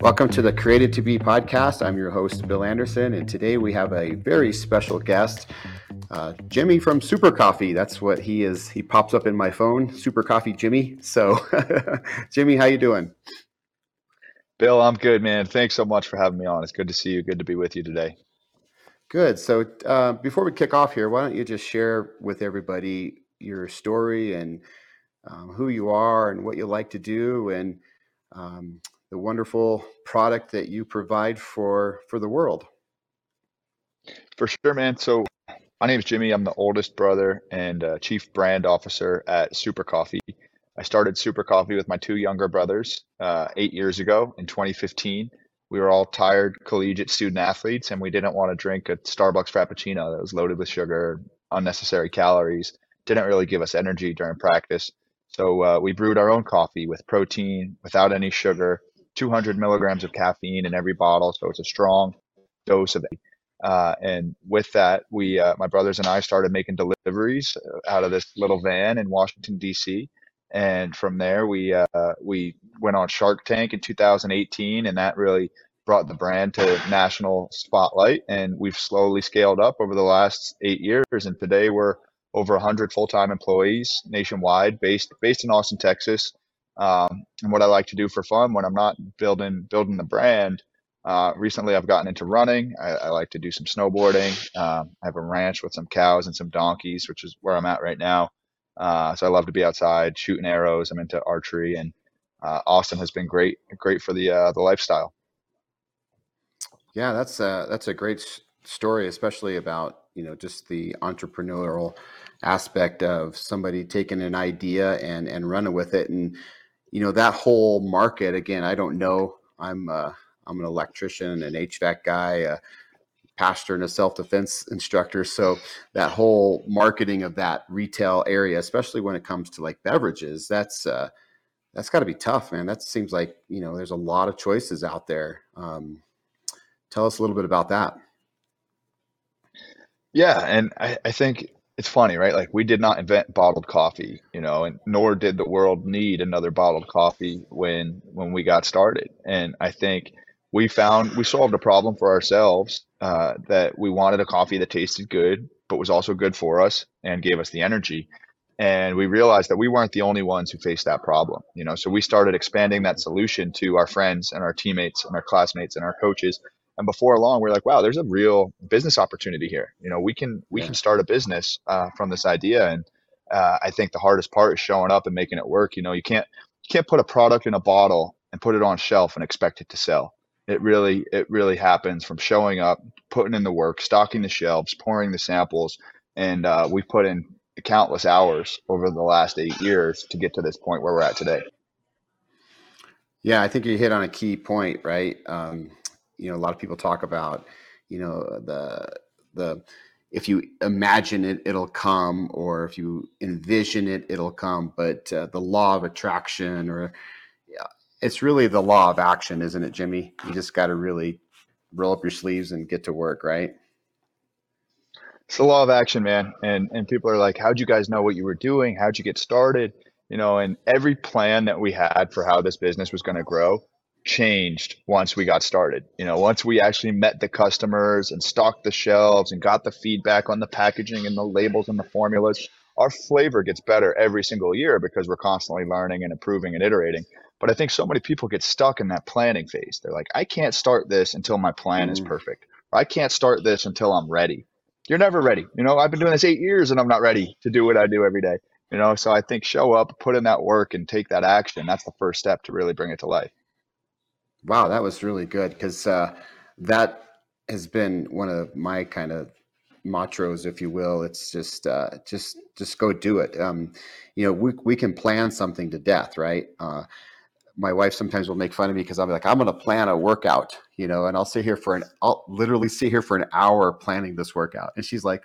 Welcome to the Created to Be podcast. I'm your host, Bill Anderson, and today we have a very special guest, uh, Jimmy from Super Coffee. That's what he is. He pops up in my phone, Super Coffee Jimmy. So, Jimmy, how you doing? Bill, I'm good, man. Thanks so much for having me on. It's good to see you. Good to be with you today. Good. So, uh, before we kick off here, why don't you just share with everybody your story and um, who you are and what you like to do and um, the wonderful product that you provide for for the world. For sure, man. So my name is Jimmy. I'm the oldest brother and uh, chief brand officer at Super Coffee. I started Super Coffee with my two younger brothers uh, eight years ago in 2015. We were all tired collegiate student athletes, and we didn't want to drink a Starbucks Frappuccino that was loaded with sugar, unnecessary calories, didn't really give us energy during practice. So uh, we brewed our own coffee with protein, without any sugar, 200 milligrams of caffeine in every bottle, so it's a strong dose of. Uh, and with that, we, uh, my brothers and I, started making deliveries uh, out of this little van in Washington D.C. And from there, we uh, we went on Shark Tank in 2018, and that really brought the brand to national spotlight. And we've slowly scaled up over the last eight years, and today we're over 100 full-time employees nationwide, based based in Austin, Texas. Um, and what I like to do for fun when I'm not building building the brand. Uh, recently, I've gotten into running. I, I like to do some snowboarding. Um, I have a ranch with some cows and some donkeys, which is where I'm at right now. Uh, so I love to be outside shooting arrows. I'm into archery, and uh, Austin has been great, great for the uh, the lifestyle. Yeah, that's a, that's a great story, especially about you know just the entrepreneurial aspect of somebody taking an idea and and running with it and you know that whole market again i don't know. I'm uh, i'm an electrician an hvac guy a pastor and a self-defense instructor. So that whole marketing of that retail area especially when it comes to like beverages that's uh that's got to be tough man. That seems like you know there's a lot of choices out there. Um, tell us a little bit about that. Yeah and I, I think it's funny, right? Like we did not invent bottled coffee, you know, and nor did the world need another bottled coffee when when we got started. And I think we found we solved a problem for ourselves uh, that we wanted a coffee that tasted good, but was also good for us and gave us the energy. And we realized that we weren't the only ones who faced that problem, you know. So we started expanding that solution to our friends and our teammates and our classmates and our coaches and before long, we're like, wow, there's a real business opportunity here. You know, we can we yeah. can start a business uh, from this idea. And uh, I think the hardest part is showing up and making it work. You know, you can't you can't put a product in a bottle and put it on shelf and expect it to sell. It really it really happens from showing up, putting in the work, stocking the shelves, pouring the samples, and uh, we put in countless hours over the last eight years to get to this point where we're at today. Yeah, I think you hit on a key point, right? Um, you know, a lot of people talk about, you know, the the if you imagine it, it'll come, or if you envision it, it'll come. But uh, the law of attraction, or yeah, it's really the law of action, isn't it, Jimmy? You just got to really roll up your sleeves and get to work, right? It's the law of action, man. And and people are like, "How'd you guys know what you were doing? How'd you get started?" You know, and every plan that we had for how this business was going to grow changed once we got started. You know, once we actually met the customers and stocked the shelves and got the feedback on the packaging and the labels and the formulas, our flavor gets better every single year because we're constantly learning and improving and iterating. But I think so many people get stuck in that planning phase. They're like, I can't start this until my plan mm. is perfect. Or I can't start this until I'm ready. You're never ready. You know, I've been doing this eight years and I'm not ready to do what I do every day. You know, so I think show up, put in that work, and take that action. That's the first step to really bring it to life. Wow, that was really good because uh, that has been one of my kind of mottos, if you will. It's just, uh, just, just go do it. Um, you know, we we can plan something to death, right? Uh, my wife sometimes will make fun of me because I'll be like, I'm going to plan a workout, you know, and I'll sit here for an, I'll literally sit here for an hour planning this workout, and she's like,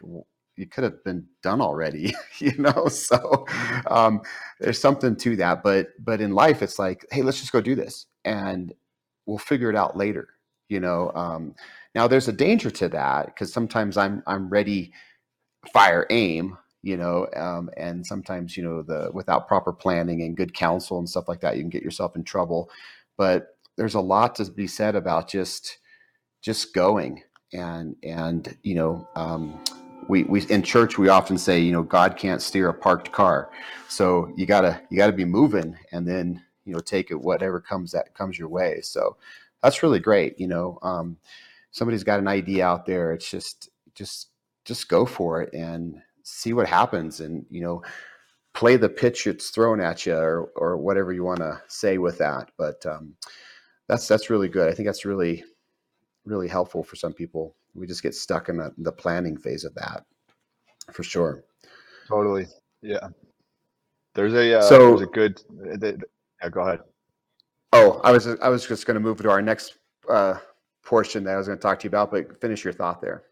you could have been done already, you know. So um, there's something to that, but but in life, it's like, hey, let's just go do this, and we'll figure it out later you know um, now there's a danger to that because sometimes i'm i'm ready fire aim you know um, and sometimes you know the without proper planning and good counsel and stuff like that you can get yourself in trouble but there's a lot to be said about just just going and and you know um, we we in church we often say you know God can't steer a parked car, so you gotta you gotta be moving and then you know take it whatever comes that comes your way. So that's really great. You know, um, somebody's got an idea out there. It's just just just go for it and see what happens, and you know play the pitch it's thrown at you or or whatever you want to say with that. But um, that's that's really good. I think that's really really helpful for some people. We just get stuck in the, the planning phase of that, for sure. Totally, yeah. There's a uh, so there's a good. Yeah, go ahead. Oh, I was I was just going to move to our next uh, portion that I was going to talk to you about, but finish your thought there.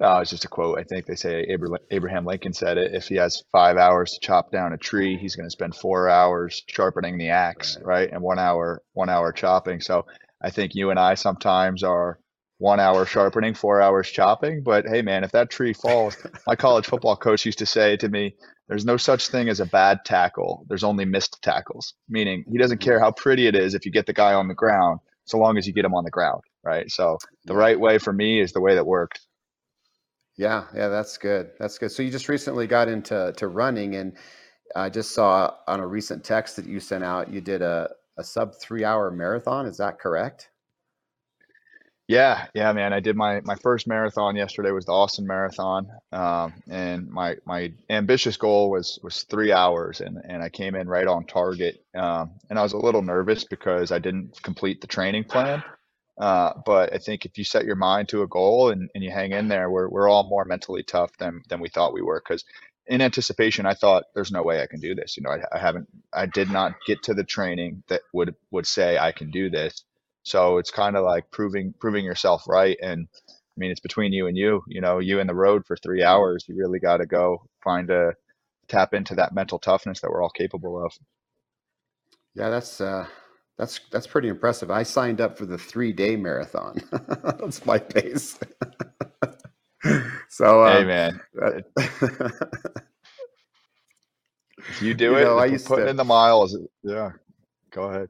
Uh, it's just a quote. I think they say Abraham Lincoln said it. If he has five hours to chop down a tree, he's going to spend four hours sharpening the axe, right. right? And one hour, one hour chopping. So I think you and I sometimes are one hour sharpening, four hours chopping. But hey, man, if that tree falls, my college football coach used to say to me, there's no such thing as a bad tackle. There's only missed tackles, meaning he doesn't care how pretty it is if you get the guy on the ground, so long as you get him on the ground, right? So the right way for me is the way that works. Yeah, yeah, that's good. That's good. So you just recently got into to running, and I just saw on a recent text that you sent out, you did a a sub three hour marathon. Is that correct? Yeah, yeah, man. I did my my first marathon yesterday was the Austin Marathon, um, and my my ambitious goal was was three hours, and and I came in right on target. Um, and I was a little nervous because I didn't complete the training plan. Uh, but I think if you set your mind to a goal and, and you hang in there, we're we're all more mentally tough than than we thought we were. Because in anticipation, I thought there's no way I can do this. You know, I, I, haven't, I did not get to the training that would would say I can do this. So it's kind of like proving proving yourself right. And I mean, it's between you and you. You know, you in the road for three hours. You really got to go find a tap into that mental toughness that we're all capable of. Yeah, that's uh, that's that's pretty impressive. I signed up for the three day marathon. that's my pace. so, hey um, man, if you do you it, know, I used putting to, in the miles. Yeah, go ahead.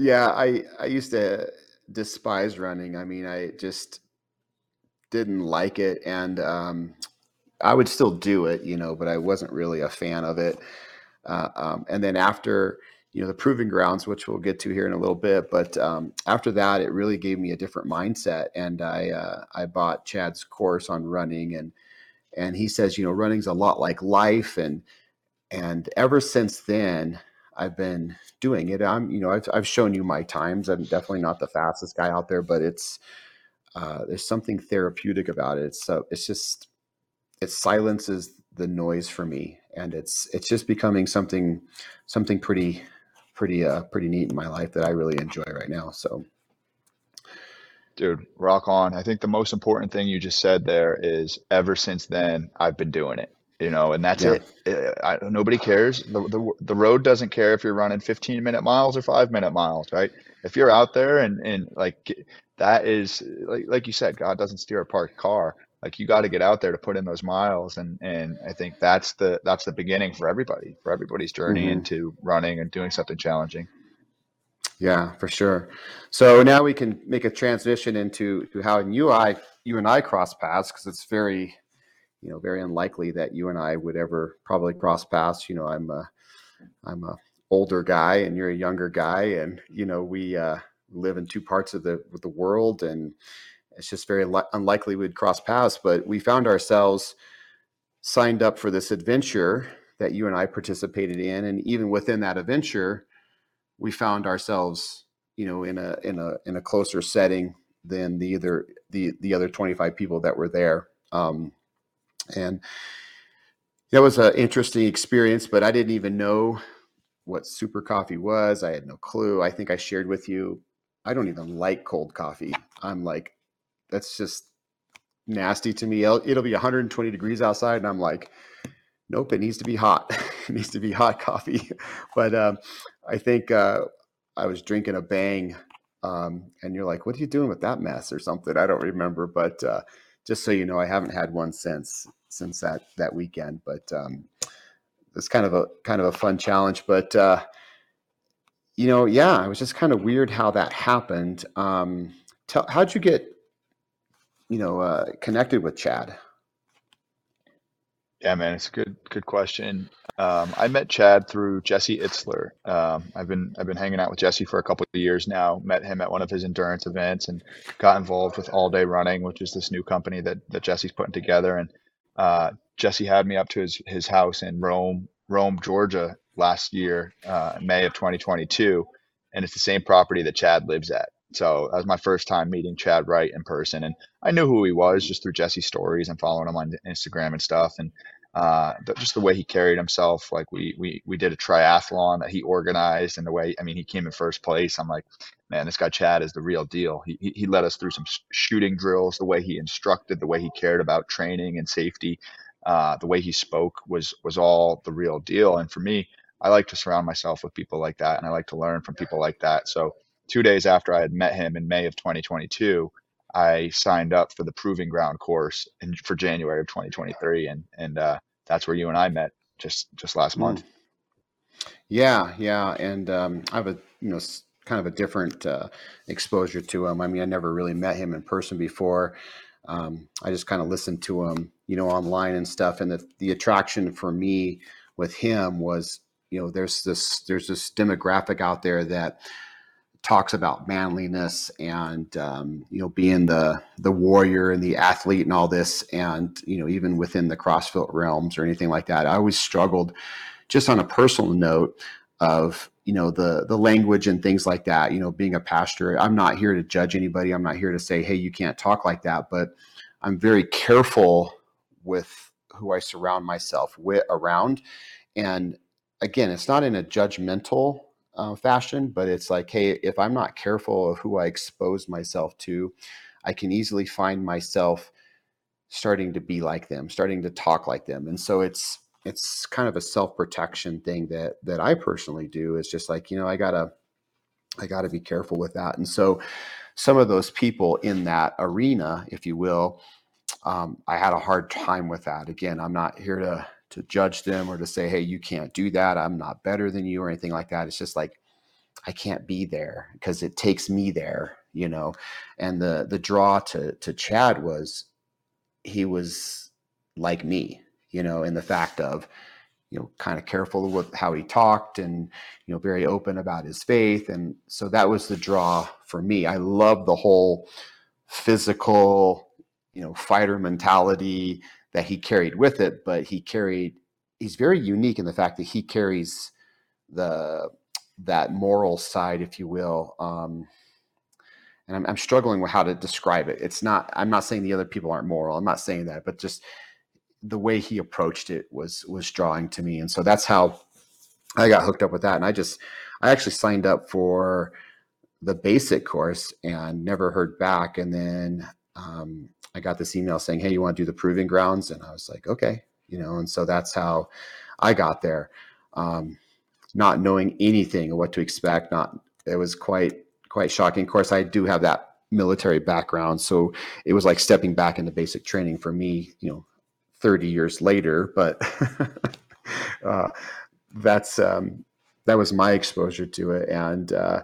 Yeah, I I used to despise running. I mean, I just didn't like it, and um, I would still do it, you know, but I wasn't really a fan of it. Uh, um, and then after you know the proving grounds which we'll get to here in a little bit but um, after that it really gave me a different mindset and i uh, i bought chad's course on running and and he says you know running's a lot like life and and ever since then i've been doing it i'm you know i've, I've shown you my times i'm definitely not the fastest guy out there but it's uh, there's something therapeutic about it it's so it's just it silences the noise for me and it's it's just becoming something something pretty pretty uh pretty neat in my life that I really enjoy right now. So dude, rock on. I think the most important thing you just said there is ever since then I've been doing it. You know, and that's yeah. it. I, nobody cares. The, the the road doesn't care if you're running 15 minute miles or five minute miles, right? If you're out there and and like that is like like you said, God doesn't steer a parked car like you got to get out there to put in those miles and and i think that's the that's the beginning for everybody for everybody's journey mm-hmm. into running and doing something challenging yeah for sure so now we can make a transition into to how you i you and i cross paths because it's very you know very unlikely that you and i would ever probably cross paths you know i'm a i'm a older guy and you're a younger guy and you know we uh live in two parts of the the world and it's just very li- unlikely we'd cross paths. But we found ourselves signed up for this adventure that you and I participated in, and even within that adventure, we found ourselves, you know, in a in a in a closer setting than the other the the other 25 people that were there. Um, and that was an interesting experience, but I didn't even know what super coffee was. I had no clue. I think I shared with you. I don't even like cold coffee. I'm like that's just nasty to me. It'll, be 120 degrees outside, and I'm like, nope, it needs to be hot. it needs to be hot coffee. but um, I think uh, I was drinking a bang, um, and you're like, what are you doing with that mess or something? I don't remember, but uh, just so you know, I haven't had one since since that that weekend. But um, it's kind of a kind of a fun challenge. But uh, you know, yeah, it was just kind of weird how that happened. Um, tell, how'd you get, you know, uh, connected with Chad? Yeah, man, it's a good good question. Um, I met Chad through Jesse Itzler. Um, I've been I've been hanging out with Jesse for a couple of years now. Met him at one of his endurance events and got involved with All Day Running, which is this new company that that Jesse's putting together. And uh, Jesse had me up to his his house in Rome, Rome, Georgia, last year, uh, May of 2022, and it's the same property that Chad lives at. So that was my first time meeting Chad Wright in person, and I knew who he was just through Jesse's stories and following him on Instagram and stuff, and uh, just the way he carried himself. Like we we we did a triathlon that he organized, and the way I mean he came in first place. I'm like, man, this guy Chad is the real deal. He he, he led us through some shooting drills. The way he instructed, the way he cared about training and safety, uh, the way he spoke was was all the real deal. And for me, I like to surround myself with people like that, and I like to learn from people like that. So two days after I had met him in May of 2022, I signed up for the Proving Ground course in, for January of 2023, and and uh, that's where you and I met just just last mm. month. Yeah, yeah, and um, I have a you know kind of a different uh, exposure to him. I mean, I never really met him in person before. Um, I just kind of listened to him, you know, online and stuff. And the the attraction for me with him was, you know, there's this there's this demographic out there that talks about manliness and um, you know being the the warrior and the athlete and all this and you know even within the crossfit realms or anything like that i always struggled just on a personal note of you know the the language and things like that you know being a pastor. I'm not here to judge anybody. I'm not here to say hey you can't talk like that but i'm very careful with who i surround myself with around. And again it's not in a judgmental uh, fashion, but it's like, hey, if I'm not careful of who I expose myself to, I can easily find myself starting to be like them, starting to talk like them, and so it's it's kind of a self protection thing that that I personally do. Is just like you know, I gotta I gotta be careful with that, and so some of those people in that arena, if you will, um, I had a hard time with that. Again, I'm not here to to judge them or to say, hey, you can't do that. I'm not better than you or anything like that. It's just like I can't be there because it takes me there, you know. And the the draw to to Chad was he was like me, you know, in the fact of you know kind of careful with how he talked and you know very open about his faith and so that was the draw for me i love the whole physical you know fighter mentality that he carried with it, but he carried he's very unique in the fact that he carries the that moral side, if you will. Um, and I'm, I'm struggling with how to describe it. It's not. I'm not saying the other people aren't moral. I'm not saying that, but just the way he approached it was was drawing to me, and so that's how I got hooked up with that. And I just I actually signed up for the basic course and never heard back. And then um, I got this email saying, "Hey, you want to do the proving grounds?" And I was like, "Okay," you know. And so that's how I got there, um, not knowing anything what to expect. Not it was quite quite shocking. Of course, I do have that military background, so it was like stepping back into basic training for me. You know, thirty years later, but uh, that's um, that was my exposure to it, and uh,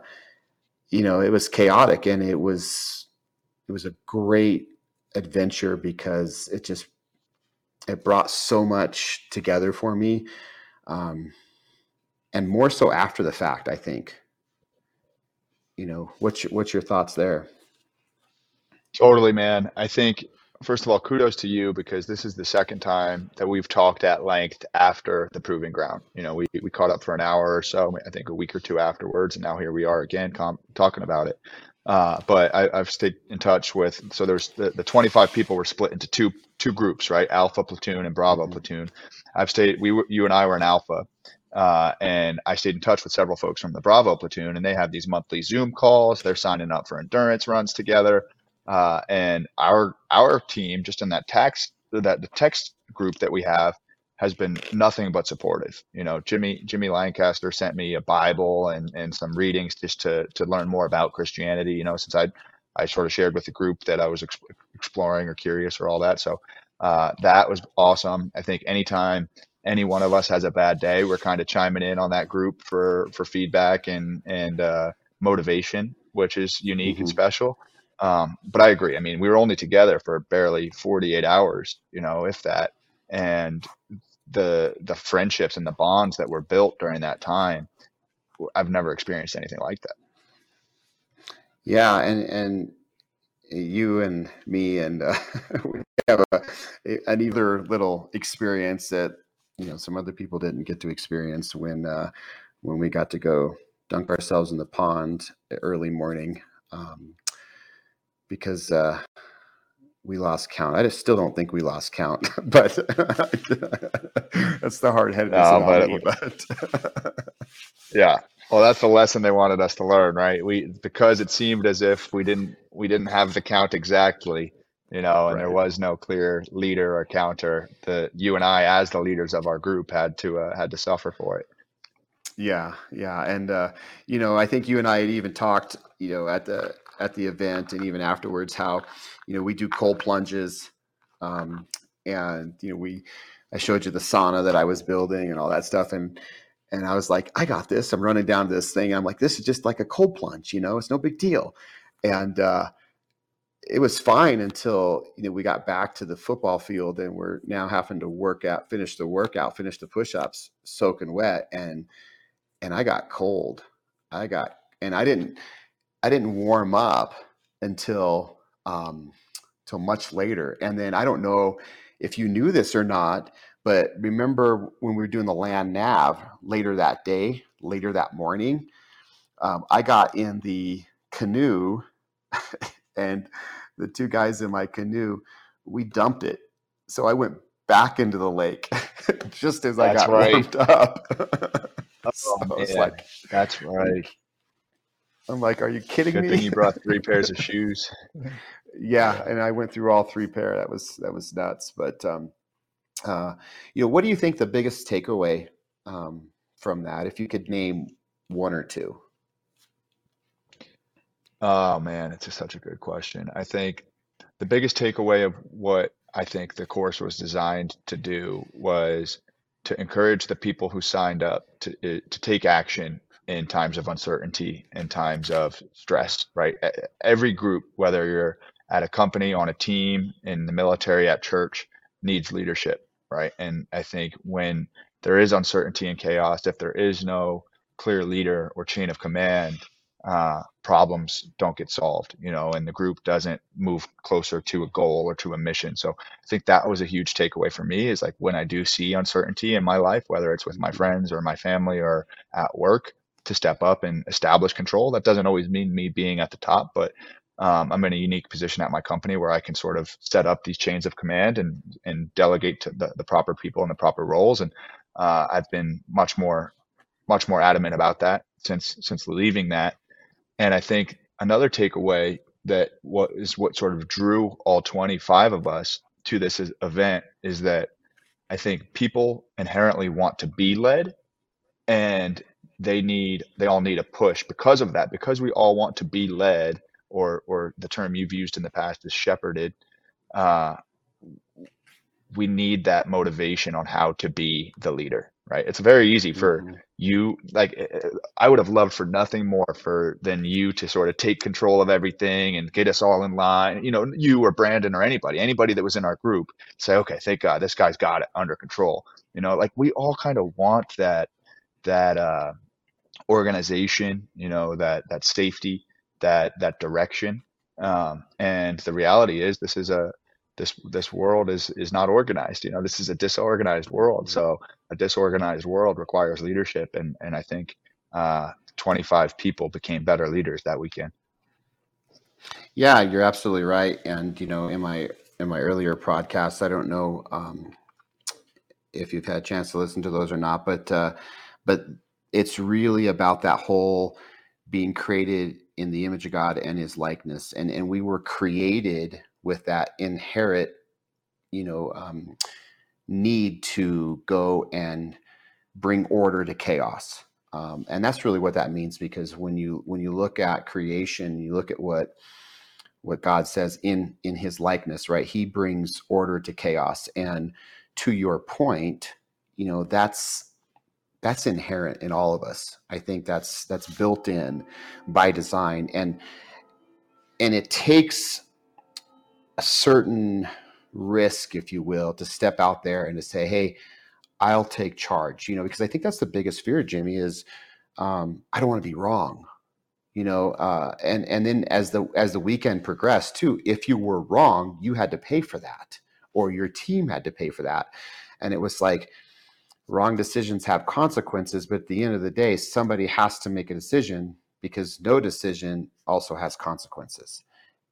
you know, it was chaotic, and it was it was a great adventure because it just it brought so much together for me um, and more so after the fact i think. You know what's your, what's your thoughts there? Totally man. I think first of all kudos to you because this is the second time that we've talked at length after the proving ground. You know we, we caught up for an hour or so i think a week or two afterwards and now here we are again com- talking about it uh, but I, have stayed in touch with. So there's the, the 25 people were split into two two groups, right? Alpha platoon and Bravo mm-hmm. platoon. I've stayed. We you and I were in Alpha, uh, and I stayed in touch with several folks from the Bravo platoon, and they have these monthly Zoom calls. They're signing up for endurance runs together, uh, and our our team just in that text that the text group that we have has been nothing but supportive. You know, Jimmy Jimmy Lancaster sent me a Bible and and some readings just to to learn more about Christianity. You know, since I I sort of shared with the group that I was ex- exploring or curious or all that. So uh, that was awesome. I think anytime any one of us has a bad day, we're kind of chiming in on that group for for feedback and and uh, motivation, which is unique mm-hmm. and special. Um, but I agree. I mean, we were only together for barely 48 hours, you know, if that, and the the friendships and the bonds that were built during that time, I've never experienced anything like that. Yeah, and and you and me and uh, we have a, an either little experience that you know some other people didn't get to experience when uh, when we got to go dunk ourselves in the pond early morning um, because uh, we lost count. I just still don't think we lost count, but that's the hard headedness no, but, me, but yeah. Well, that's the lesson they wanted us to learn, right? We because it seemed as if we didn't we didn't have the count exactly, you know, and right. there was no clear leader or counter. The you and I, as the leaders of our group, had to uh, had to suffer for it. Yeah, yeah, and uh, you know, I think you and I had even talked, you know, at the at the event and even afterwards how, you know, we do cold plunges, um, and you know, we I showed you the sauna that I was building and all that stuff, and and I was like, I got this. I'm running down to this thing. I'm like, this is just like a cold plunge, you know, it's no big deal, and uh, it was fine until you know we got back to the football field and we're now having to work out, finish the workout, finish the push-ups, soaking wet, and and I got cold. I got and I didn't I didn't warm up until um till much later. And then I don't know if you knew this or not, but remember when we were doing the land nav later that day, later that morning, um, I got in the canoe and the two guys in my canoe, we dumped it. So I went back into the lake just as That's I got right. warmed up. Oh, I was like, that's right. I'm like, are you kidding Good me? thing you brought three pairs of shoes. Yeah, and I went through all three pair. That was that was nuts. But um, uh, you know, what do you think the biggest takeaway um, from that? If you could name one or two. Oh man, it's just such a good question. I think the biggest takeaway of what I think the course was designed to do was to encourage the people who signed up to eh, to take action in times of uncertainty and times of stress right every group whether you're at a company on a team in the military at church needs leadership right and i think when there is uncertainty and chaos if there is no clear leader or chain of command uh, problems don't get solved, you know, and the group doesn't move closer to a goal or to a mission. So I think that was a huge takeaway for me is like when I do see uncertainty in my life, whether it's with my friends or my family or at work, to step up and establish control. That doesn't always mean me being at the top, but um, I'm in a unique position at my company where I can sort of set up these chains of command and and delegate to the, the proper people in the proper roles. And uh, I've been much more much more adamant about that since since leaving that and I think another takeaway that what is what sort of drew all 25 of us to this event is that I think people inherently want to be led and they need they all need a push because of that because we all want to be led or or the term you've used in the past is shepherded uh, we need that motivation on how to be the leader right? It's very easy for mm-hmm. you like eh, eh, i would have loved for nothing more for than you to sort of take control of everything and get us all in line. You know you or brandon or anybody anybody that was in our group say okay thank god this guy's got it under control. You know like we all kind of want that that uh organization you know that that safety that that direction. Um and the reality is this is a this this world is is not organized you know this is a disorganized world. So a disorganized world requires leadership and and i think uh, 25 people became better leaders that weekend. Yeah you're absolutely right. And you know in my in my earlier podcasts, i don't know um, if you've had a chance to listen to those or not but uh, but it's really about that whole being created in the image of god and his likeness and and we were created with that inherent, you know, um, need to go and bring order to chaos. Um, and that's really what that means because when you when you look at creation, you look at what what God says in in His likeness, right? He brings order to chaos. And to your point, you know, that's that's inherent in all of us. I think that's that's built in by design and and it takes a certain risk, if you will, to step out there and to say, "Hey, I'll take charge." You know, because I think that's the biggest fear, Jimmy, is um, I don't want to be wrong. You know, uh, and and then as the as the weekend progressed too, if you were wrong, you had to pay for that, or your team had to pay for that, and it was like wrong decisions have consequences, but at the end of the day, somebody has to make a decision because no decision also has consequences.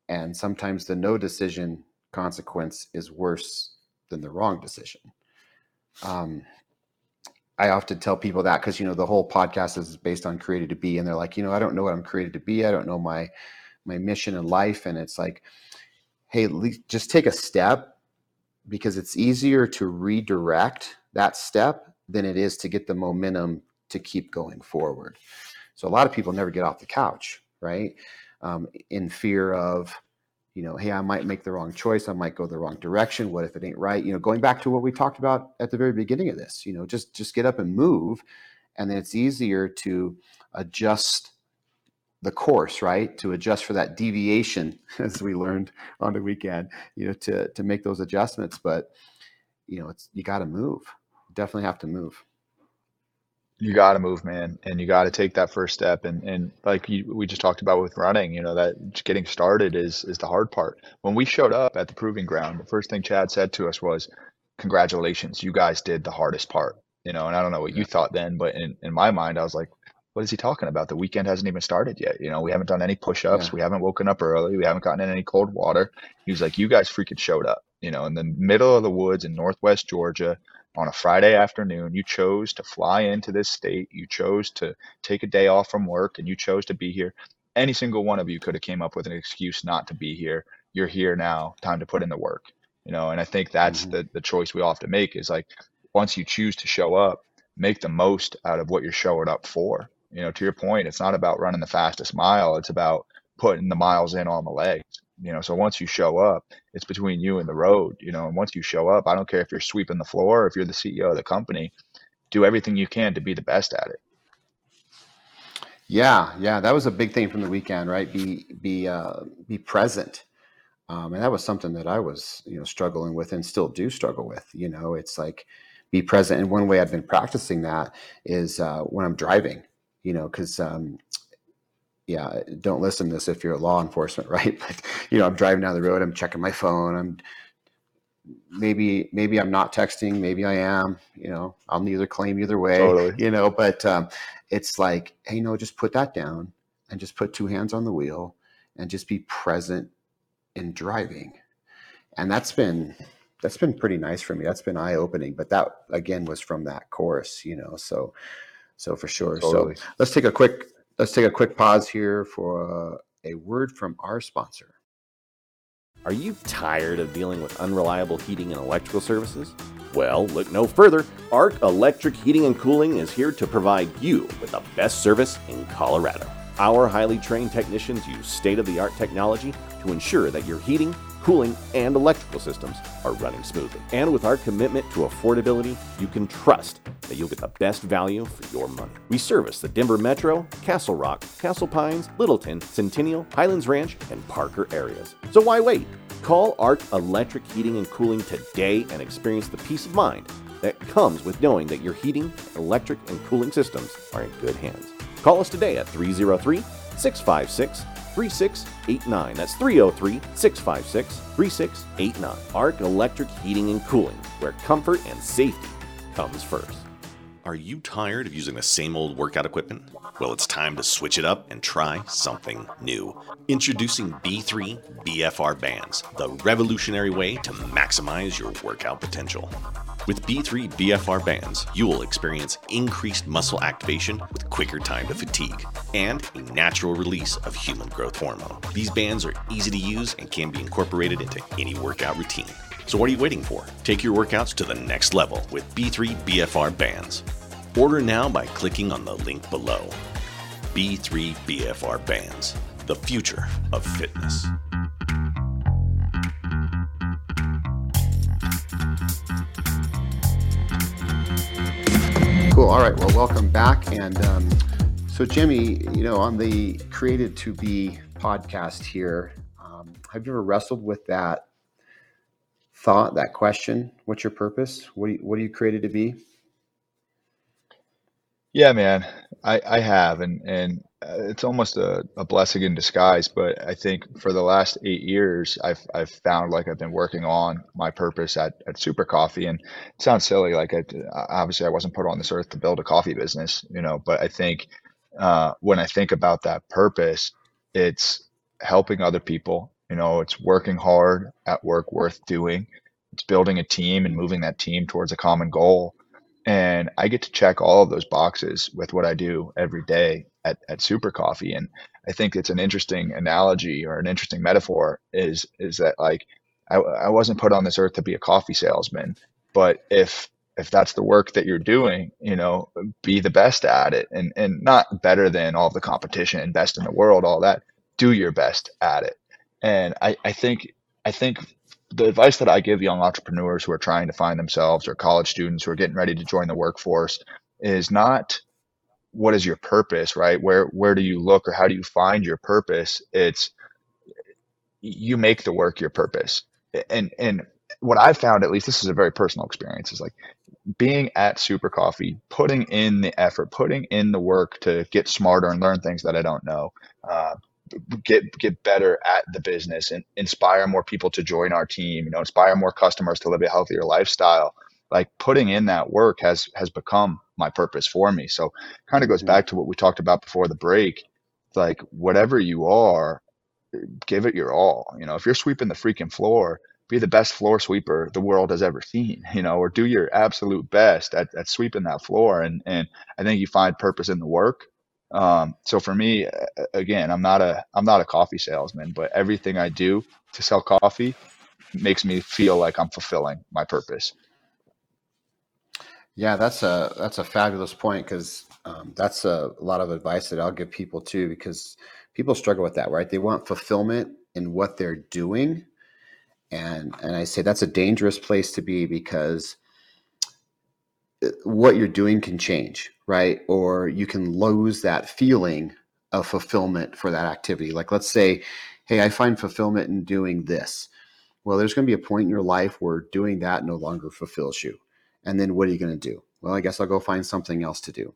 And sometimes the no decision consequence is worse than the wrong decision. Um, I often tell people that because you know the whole podcast is based on created to be, and they're like, you know, I don't know what I'm created to be. I don't know my my mission in life, and it's like, hey, just take a step because it's easier to redirect that step than it is to get the momentum to keep going forward. So a lot of people never get off the couch, right? Um, in fear of, you know, hey, I might make the wrong choice. I might go the wrong direction. What if it ain't right? You know, going back to what we talked about at the very beginning of this, you know, just just get up and move, and then it's easier to adjust the course, right? To adjust for that deviation, as we learned on the weekend, you know, to to make those adjustments. But you know, it's you got to move. Definitely have to move you got to move, man, and you got to take that first step. And and like you, we just talked about with running, you know, that getting started is is the hard part. When we showed up at the proving ground, the first thing Chad said to us was, "Congratulations, you guys did the hardest part." You know, and I don't know what you thought then, but in in my mind, I was like, "What is he talking about? The weekend hasn't even started yet. You know, we haven't done any push-ups, yeah. we haven't woken up early, we haven't gotten in any cold water." He was like, "You guys freaking showed up." You know, in the middle of the woods in Northwest Georgia on a Friday afternoon. You chose to fly into this state. You chose to take a day off from work and you chose to be here. Any single one of you could have came up with an excuse not to be here. You're here now. Time to put in the work. You know, and I think that's mm-hmm. the the choice we all have to make is like once you choose to show up, make the most out of what you're showing up for. You know, to your point, it's not about running the fastest mile. It's about putting the miles in on the legs you know so once you show up it's between you and the road you know and once you show up i don't care if you're sweeping the floor or if you're the ceo of the company do everything you can to be the best at it. Yeah yeah that was a big thing from the weekend right? Be be uh, be present. Um, and that was something that i was you know struggling with and still do struggle with you know? It's like be present. And one way i've been practicing that is uh, when i'm driving you know because um, yeah, don't listen to this if you're law enforcement, right? But you know, I'm driving down the road, I'm checking my phone, I'm maybe maybe I'm not texting, maybe I am. You know, I'll neither claim either way. Totally. You know, but um, it's like, hey, no, just put that down and just put two hands on the wheel and just be present in driving. And that's been that's been pretty nice for me. That's been eye opening. But that again was from that course, you know. So so for sure. Totally. So let's take a quick Let's take a quick pause here for uh, a word from our sponsor. Are you tired of dealing with unreliable heating and electrical services? Well, look no further. Ark Electric Heating and Cooling is here to provide you with the best service in Colorado. Our highly trained technicians use state of the art technology to ensure that your heating, cooling, and electrical systems are running smoothly. And with our commitment to affordability, you can trust that you'll get the best value for your money. We service the Denver Metro, Castle Rock, Castle Pines, Littleton, Centennial, Highlands Ranch, and Parker areas. So why wait? Call Ark Electric Heating and Cooling today and experience the peace of mind that comes with knowing that your heating, electric, and cooling systems are in good hands. Call us today at 303 656 3689. That's 303 656 3689. Ark Electric Heating and Cooling, where comfort and safety comes first. Are you tired of using the same old workout equipment? Well, it's time to switch it up and try something new. Introducing B3 BFR bands, the revolutionary way to maximize your workout potential. With B3 BFR bands, you will experience increased muscle activation with quicker time to fatigue and a natural release of human growth hormone. These bands are easy to use and can be incorporated into any workout routine. So, what are you waiting for? Take your workouts to the next level with B3 BFR bands. Order now by clicking on the link below. B3 BFR bands, the future of fitness. Cool. All right. Well, welcome back. And um, so, Jimmy, you know, on the Created to Be podcast here, um, have you ever wrestled with that thought, that question? What's your purpose? What, you, what are you created to be? Yeah, man, I, I have, and and it's almost a, a blessing in disguise. But I think for the last eight years, I've I've found like I've been working on my purpose at at Super Coffee, and it sounds silly, like I obviously I wasn't put on this earth to build a coffee business, you know. But I think uh, when I think about that purpose, it's helping other people. You know, it's working hard at work worth doing. It's building a team and moving that team towards a common goal and I get to check all of those boxes with what I do every day at, at Super Coffee. And I think it's an interesting analogy or an interesting metaphor is is that like I, I wasn't put on this earth to be a coffee salesman, but if if that's the work that you're doing, you know, be the best at it and and not better than all the competition, and best in the world, all that. Do your best at it. And I, I think I think the advice that I give young entrepreneurs who are trying to find themselves or college students who are getting ready to join the workforce is not what is your purpose, right? Where where do you look or how do you find your purpose? It's you make the work your purpose. And and what I've found, at least this is a very personal experience, is like being at Super Coffee, putting in the effort, putting in the work to get smarter and learn things that I don't know, uh, get get better at the business and inspire more people to join our team you know inspire more customers to live a healthier lifestyle like putting in that work has has become my purpose for me. So kind of goes back to what we talked about before the break. Like whatever you are give it your all you know? If you're sweeping the freaking floor be the best floor sweeper the world has ever seen you know? Or do your absolute best at, at sweeping that floor and and i think you find purpose in the work. Um, so for me, again, I'm not a I'm not a coffee salesman, but everything I do to sell coffee makes me feel like I'm fulfilling my purpose. Yeah, that's a that's a fabulous point because um, that's a, lot of advice that I'll give people too because people struggle with that, right? They want fulfillment in what they're doing, and and I say that's a dangerous place to be because uh, what you're doing can change right? Or you can lose that feeling of fulfillment for that activity. Like, let's say, hey, I find fulfillment in doing this. Well, there's going to be a point in your life where doing that no longer fulfills you. And then what are you going to do? Well, I guess I'll go find something else to do.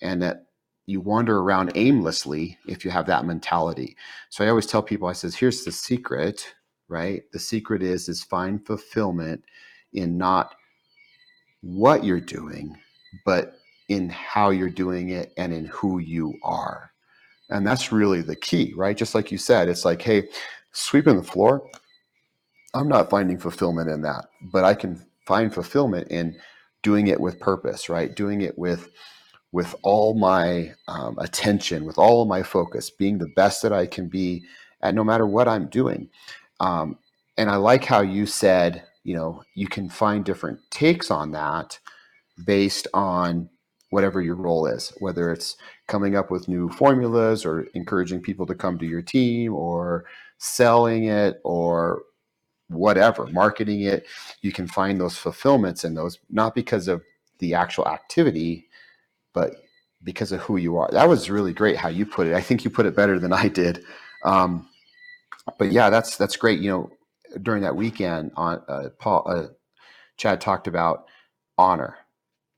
And that you wander around aimlessly if you have that mentality. So I always tell people, I says, here's the secret, right? The secret is is find fulfillment in not what you're doing, but in how you're doing it and in who you are. And that's really the key, right? Just like you said, it's like, hey, sweeping the floor, I'm not finding fulfillment in that, but I can find fulfillment in doing it with purpose, right? Doing it with with all my um, attention, with all of my focus, being the best that I can be at no matter what I'm doing. Um, and I like how you said, you know, you can find different takes on that based on whatever your role is, whether it's coming up with new formulas or encouraging people to come to your team or selling it or whatever, marketing it, you can find those fulfillments in those, not because of the actual activity, but because of who you are. That was really great how you put it. I think you put it better than I did. Um, but yeah, that's that's great. You know, during that weekend, on uh, Paul, uh, Chad talked about honor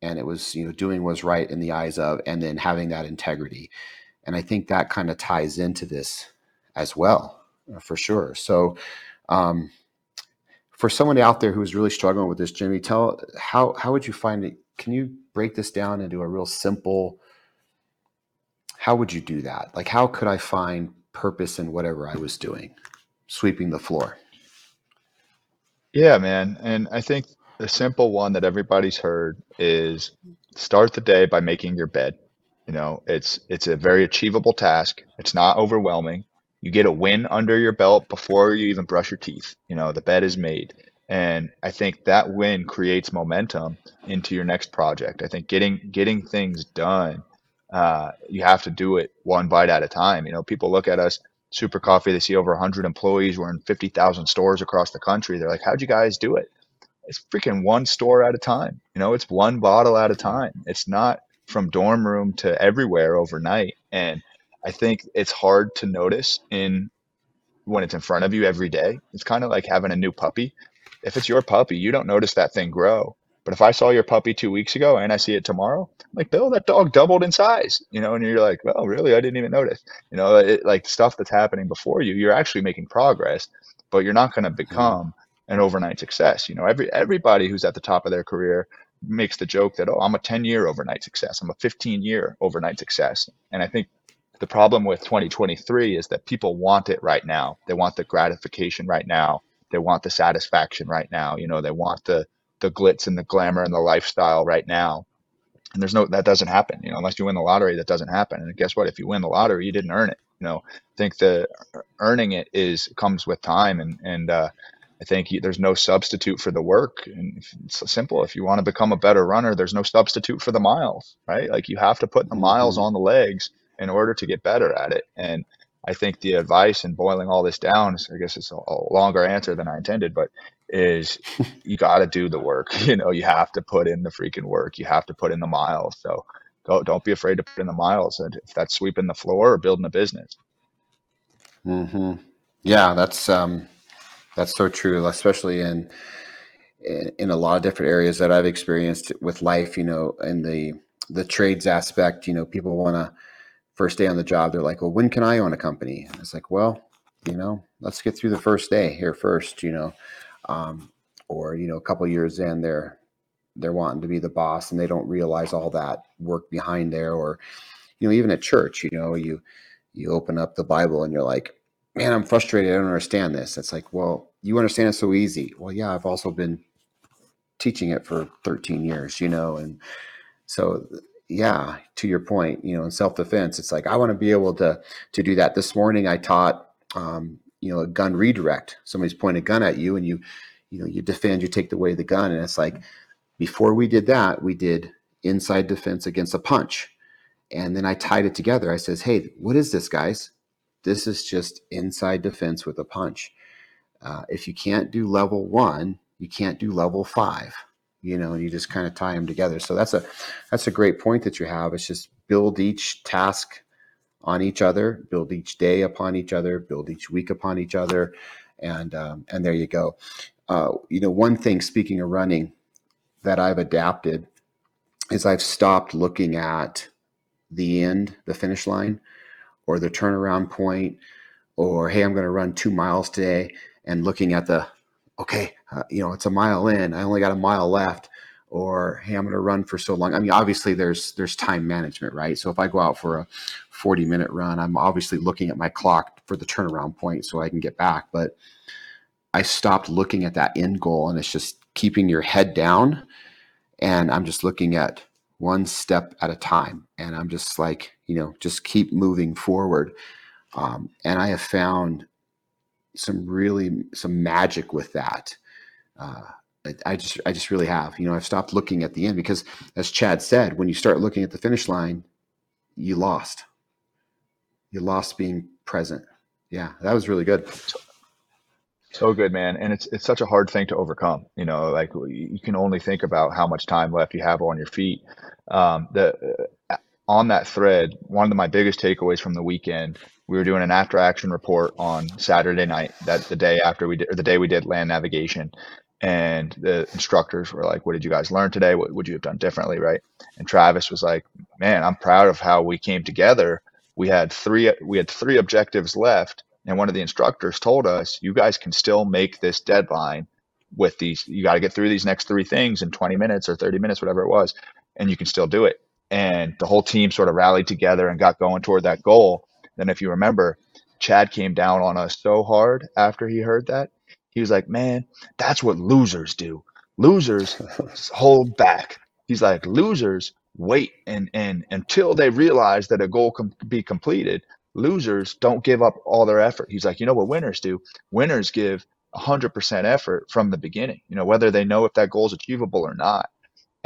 and it was you know doing what's right in the eyes of and then having that integrity and i think that kind of ties into this as well uh, for sure so um, for someone out there who's really struggling with this jimmy tell how how would you find it can you break this down into a real simple how would you do that like how could i find purpose in whatever i was doing sweeping the floor yeah man and i think the simple one that everybody's heard is start the day by making your bed. You know, it's it's a very achievable task. It's not overwhelming. You get a win under your belt before you even brush your teeth. You know, the bed is made. And I think that win creates momentum into your next project. I think getting getting things done, uh, you have to do it one bite at a time. You know, people look at us, Super Coffee, they see over 100 employees. We're in 50,000 stores across the country. They're like, how'd you guys do it? it's freaking one store at a time. You know, it's one bottle at a time. It's not from dorm room to everywhere overnight. And I think it's hard to notice in when it's in front of you every day. It's kind of like having a new puppy. If it's your puppy, you don't notice that thing grow. But if I saw your puppy two weeks ago and I see it tomorrow, I'm like, Bill, that dog doubled in size, you know, and you're like, well, really? I didn't even notice. You know, it, like stuff that's happening before you, you're actually making progress, but you're not going to mm-hmm. become an overnight success. You know, every everybody who's at the top of their career makes the joke that, oh, I'm a 10 year overnight success. I'm a 15 year overnight success. And I think the problem with 2023 is that people want it right now. They want the gratification right now. They want the satisfaction right now. You know, they want the the glitz and the glamour and the lifestyle right now. And there's no that doesn't happen, you know, unless you win the lottery, that doesn't happen. And guess what? If you win the lottery, you didn't earn it. You know, I think the earning it is comes with time, and and uh, I think there's no substitute for the work. And it's simple. If you want to become a better runner, there's no substitute for the miles, right? Like you have to put the miles mm-hmm. on the legs in order to get better at it. And I think the advice and boiling all this down, I guess it's a, a longer answer than I intended, but is you got to do the work. You know, you have to put in the freaking work. You have to put in the miles. So go, don't be afraid to put in the miles. And if that's sweeping the floor or building a business. Hmm. Yeah, that's um, that's so true, especially in, in in a lot of different areas that I've experienced with life. You know, in the the trades aspect, you know, people want to first day on the job. They're like, "Well, when can I own a company?" And it's like, well, you know, let's get through the first day here first. You know, um, or you know a couple years in they're they're wanting to be the boss and they don't realize all that work behind there or you know even at church you know you you open up the bible and you're like man i'm frustrated i don't understand this it's like well you understand it so easy well yeah i've also been teaching it for 13 years you know and so yeah to your point you know in self-defense it's like i want to be able to to do that. This morning i taught um, you know a gun redirect. Somebody's pointing a gun at you and you you know you defend you take away the gun. And it's like before we did that we did inside defense against a punch. And then i tied it together. I says hey what is this guys? This is just inside defense with a punch. Uh, if you can't do level one you can't do level five you know and you just kind of tie them together so that's a that's a great point that you have it's just build each task on each other, build each day upon each other, build each week upon each other, and um, and there you go. Uh, you know, one thing speaking of running that I've adapted is I've stopped looking at the end, the finish line, or the turnaround point, or hey, I'm going to run two miles today, and looking at the okay, uh, you know, it's a mile in, I only got a mile left or hey i'm going to run for so long. I mean obviously there's there's time management right? So if i go out for a 40 minute run i'm obviously looking at my clock for the turnaround point so i can get back but i stopped looking at that end goal and it's just keeping your head down and i'm just looking at one step at a time and i'm just like you know just keep moving forward. Um, and i have found some really some magic with that uh, I just I just really have. You know, I've stopped looking at the end because, as Chad said, when you start looking at the finish line, you lost. You lost being present. Yeah, that was really good. So good, man. And it's it's such a hard thing to overcome. You know, like you can only think about how much time left you have on your feet. Um, the on that thread, one of my biggest takeaways from the weekend, we were doing an after action report on Saturday night. That the day after we did, or the day we did land navigation, and the instructors were like, "What did you guys learn today? What would you have done differently?" Right? And Travis was like, "Man, I'm proud of how we came together. We had three we had three objectives left, and one of the instructors told us, "You guys can still make this deadline with these. You got to get through these next three things in 20 minutes or 30 minutes, whatever it was, and you can still do it." And the whole team sort of rallied together and got going toward that goal. Then, if you remember, Chad came down on us so hard after he heard that he was like, man, that's what losers do. Losers hold back. He's like, losers wait and and until they realize that a goal can be completed. Losers don't give up all their effort. He's like, you know what winners do? Winners give 100% effort from the beginning. You know, whether they know if that goal is achievable or not.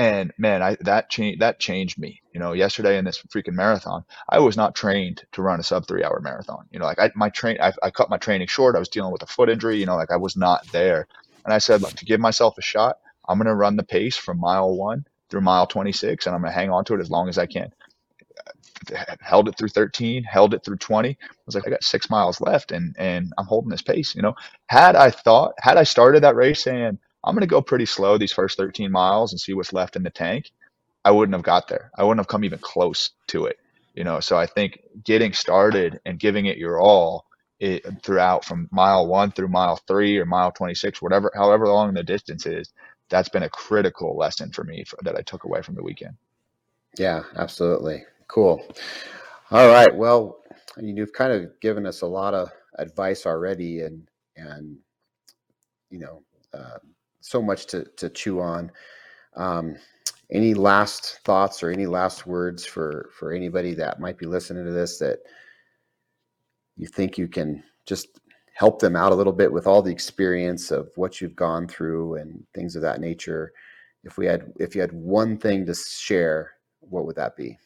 And man, I that changed that changed me. You know, yesterday in this freaking marathon, I was not trained to run a sub three hour marathon. You know, like I my train I, I cut my training short. I was dealing with a foot injury. You know, like I was not there. And I said, look, to give myself a shot, I'm gonna run the pace from mile one through mile 26 and I'm going to hang on to it as long as I can. Held it through 13, held it through 20. I was like, I got six miles left and, and I'm holding this pace. You know, had I thought, had I started that race saying, I'm going to go pretty slow these first 13 miles and see what's left in the tank, I wouldn't have got there. I wouldn't have come even close to it. You know, so I think getting started and giving it your all it, throughout from mile one through mile three or mile 26, whatever, however long the distance is, that's been a critical lesson for me for, that I took away from the weekend. Yeah, absolutely. Cool. All right. Well, you've kind of given us a lot of advice already and, and, you know, uh, so much to, to chew on. Um, any last thoughts or any last words for, for anybody that might be listening to this that you think you can just help them out a little bit with all the experience of what you've gone through and things of that nature if we had if you had one thing to share what would that be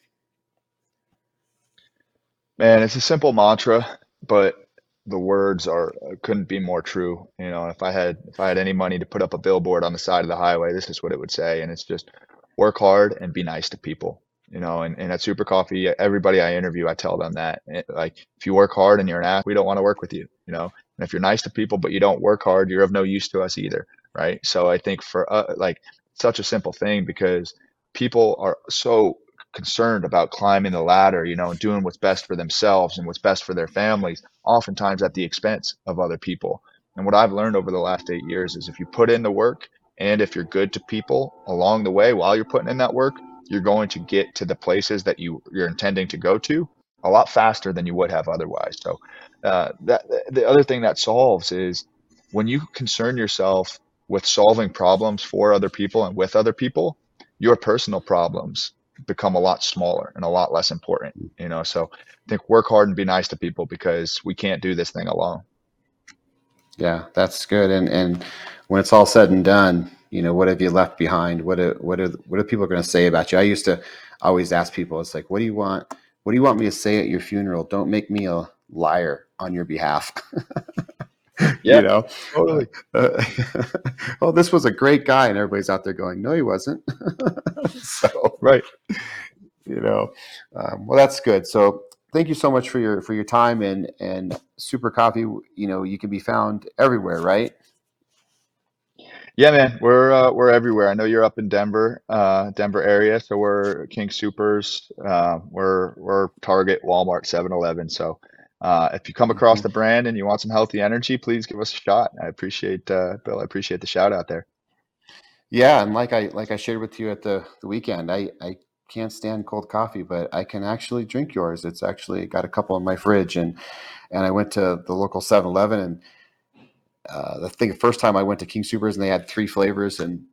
man it's a simple mantra but the words are couldn't be more true you know if i had if i had any money to put up a billboard on the side of the highway this is what it would say and it's just work hard and be nice to people you know, and, and at Super Coffee, everybody I interview, I tell them that it, like, if you work hard and you're an ass, we don't want to work with you, you know, and if you're nice to people, but you don't work hard, you're of no use to us either. Right. So I think for uh, like such a simple thing because people are so concerned about climbing the ladder, you know, and doing what's best for themselves and what's best for their families, oftentimes at the expense of other people. And what I've learned over the last eight years is if you put in the work and if you're good to people along the way while you're putting in that work, you're going to get to the places that you you're intending to go to a lot faster than you would have otherwise. So uh, that the other thing that solves is when you concern yourself with solving problems for other people and with other people, your personal problems become a lot smaller and a lot less important. You know, so I think work hard and be nice to people because we can't do this thing alone. Yeah, that's good. And and when it's all said and done, you know what have you left behind what are what are what are people going to say about you i used to always ask people it's like what do you want what do you want me to say at your funeral don't make me a liar on your behalf yeah. you know totally. uh, well this was a great guy and everybody's out there going no he wasn't so right you know um, well that's good so thank you so much for your for your time and and super coffee you know you can be found everywhere right yeah, man, we're uh, we're everywhere. I know you're up in Denver, uh, Denver area, so we're King Supers. Uh, we're we're Target, Walmart, 7-Eleven. So uh, if you come across the mm-hmm. brand and you want some healthy energy, please give us a shot. I appreciate uh, Bill. I appreciate the shout out there. Yeah, and like I like I shared with you at the the weekend, I I can't stand cold coffee, but I can actually drink yours. It's actually got a couple in my fridge, and and I went to the local 7-Eleven and uh, the thing, the first time I went to King Supers and they had three flavors, and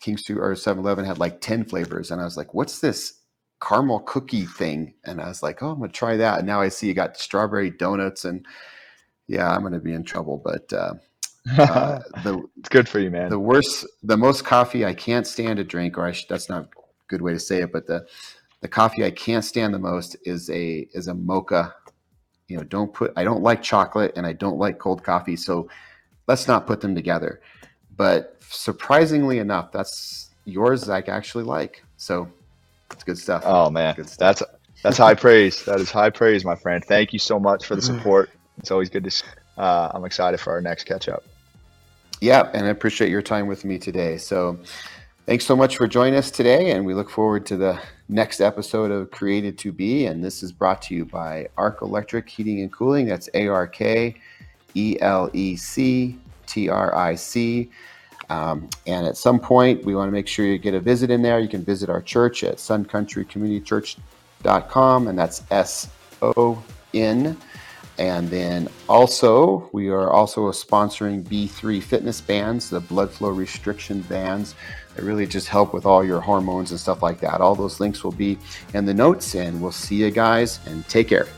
King Super or 7-Eleven had like ten flavors, and I was like, "What's this caramel cookie thing?" And I was like, "Oh, I'm gonna try that." And now I see you got strawberry donuts, and yeah, I'm gonna be in trouble. But uh, uh, the it's good for you, man. The worst, the most coffee I can't stand to drink, or I sh- that's not a good way to say it, but the the coffee I can't stand the most is a is a mocha. You know, don't put. I don't like chocolate, and I don't like cold coffee, so let's not put them together. But surprisingly enough, that's yours I actually like. So it's good stuff. Oh man, good stuff. that's that's high praise. That is high praise, my friend. Thank you so much for the support. It's always good to. See. Uh, I'm excited for our next catch up. Yeah, and I appreciate your time with me today. So thanks so much for joining us today, and we look forward to the next episode of Created to Be. And this is brought to you by Ark Electric Heating and Cooling. That's A R K E L E C T R I C. Um, and at some point, we want to make sure you get a visit in there. You can visit our church at soncountrycommunitychurch.com, and that's S O N. And then also, we are also sponsoring B3 fitness bands, the blood flow restriction bands that really just help with all your hormones and stuff like that. All those links will be in the notes, and we'll see you guys and take care.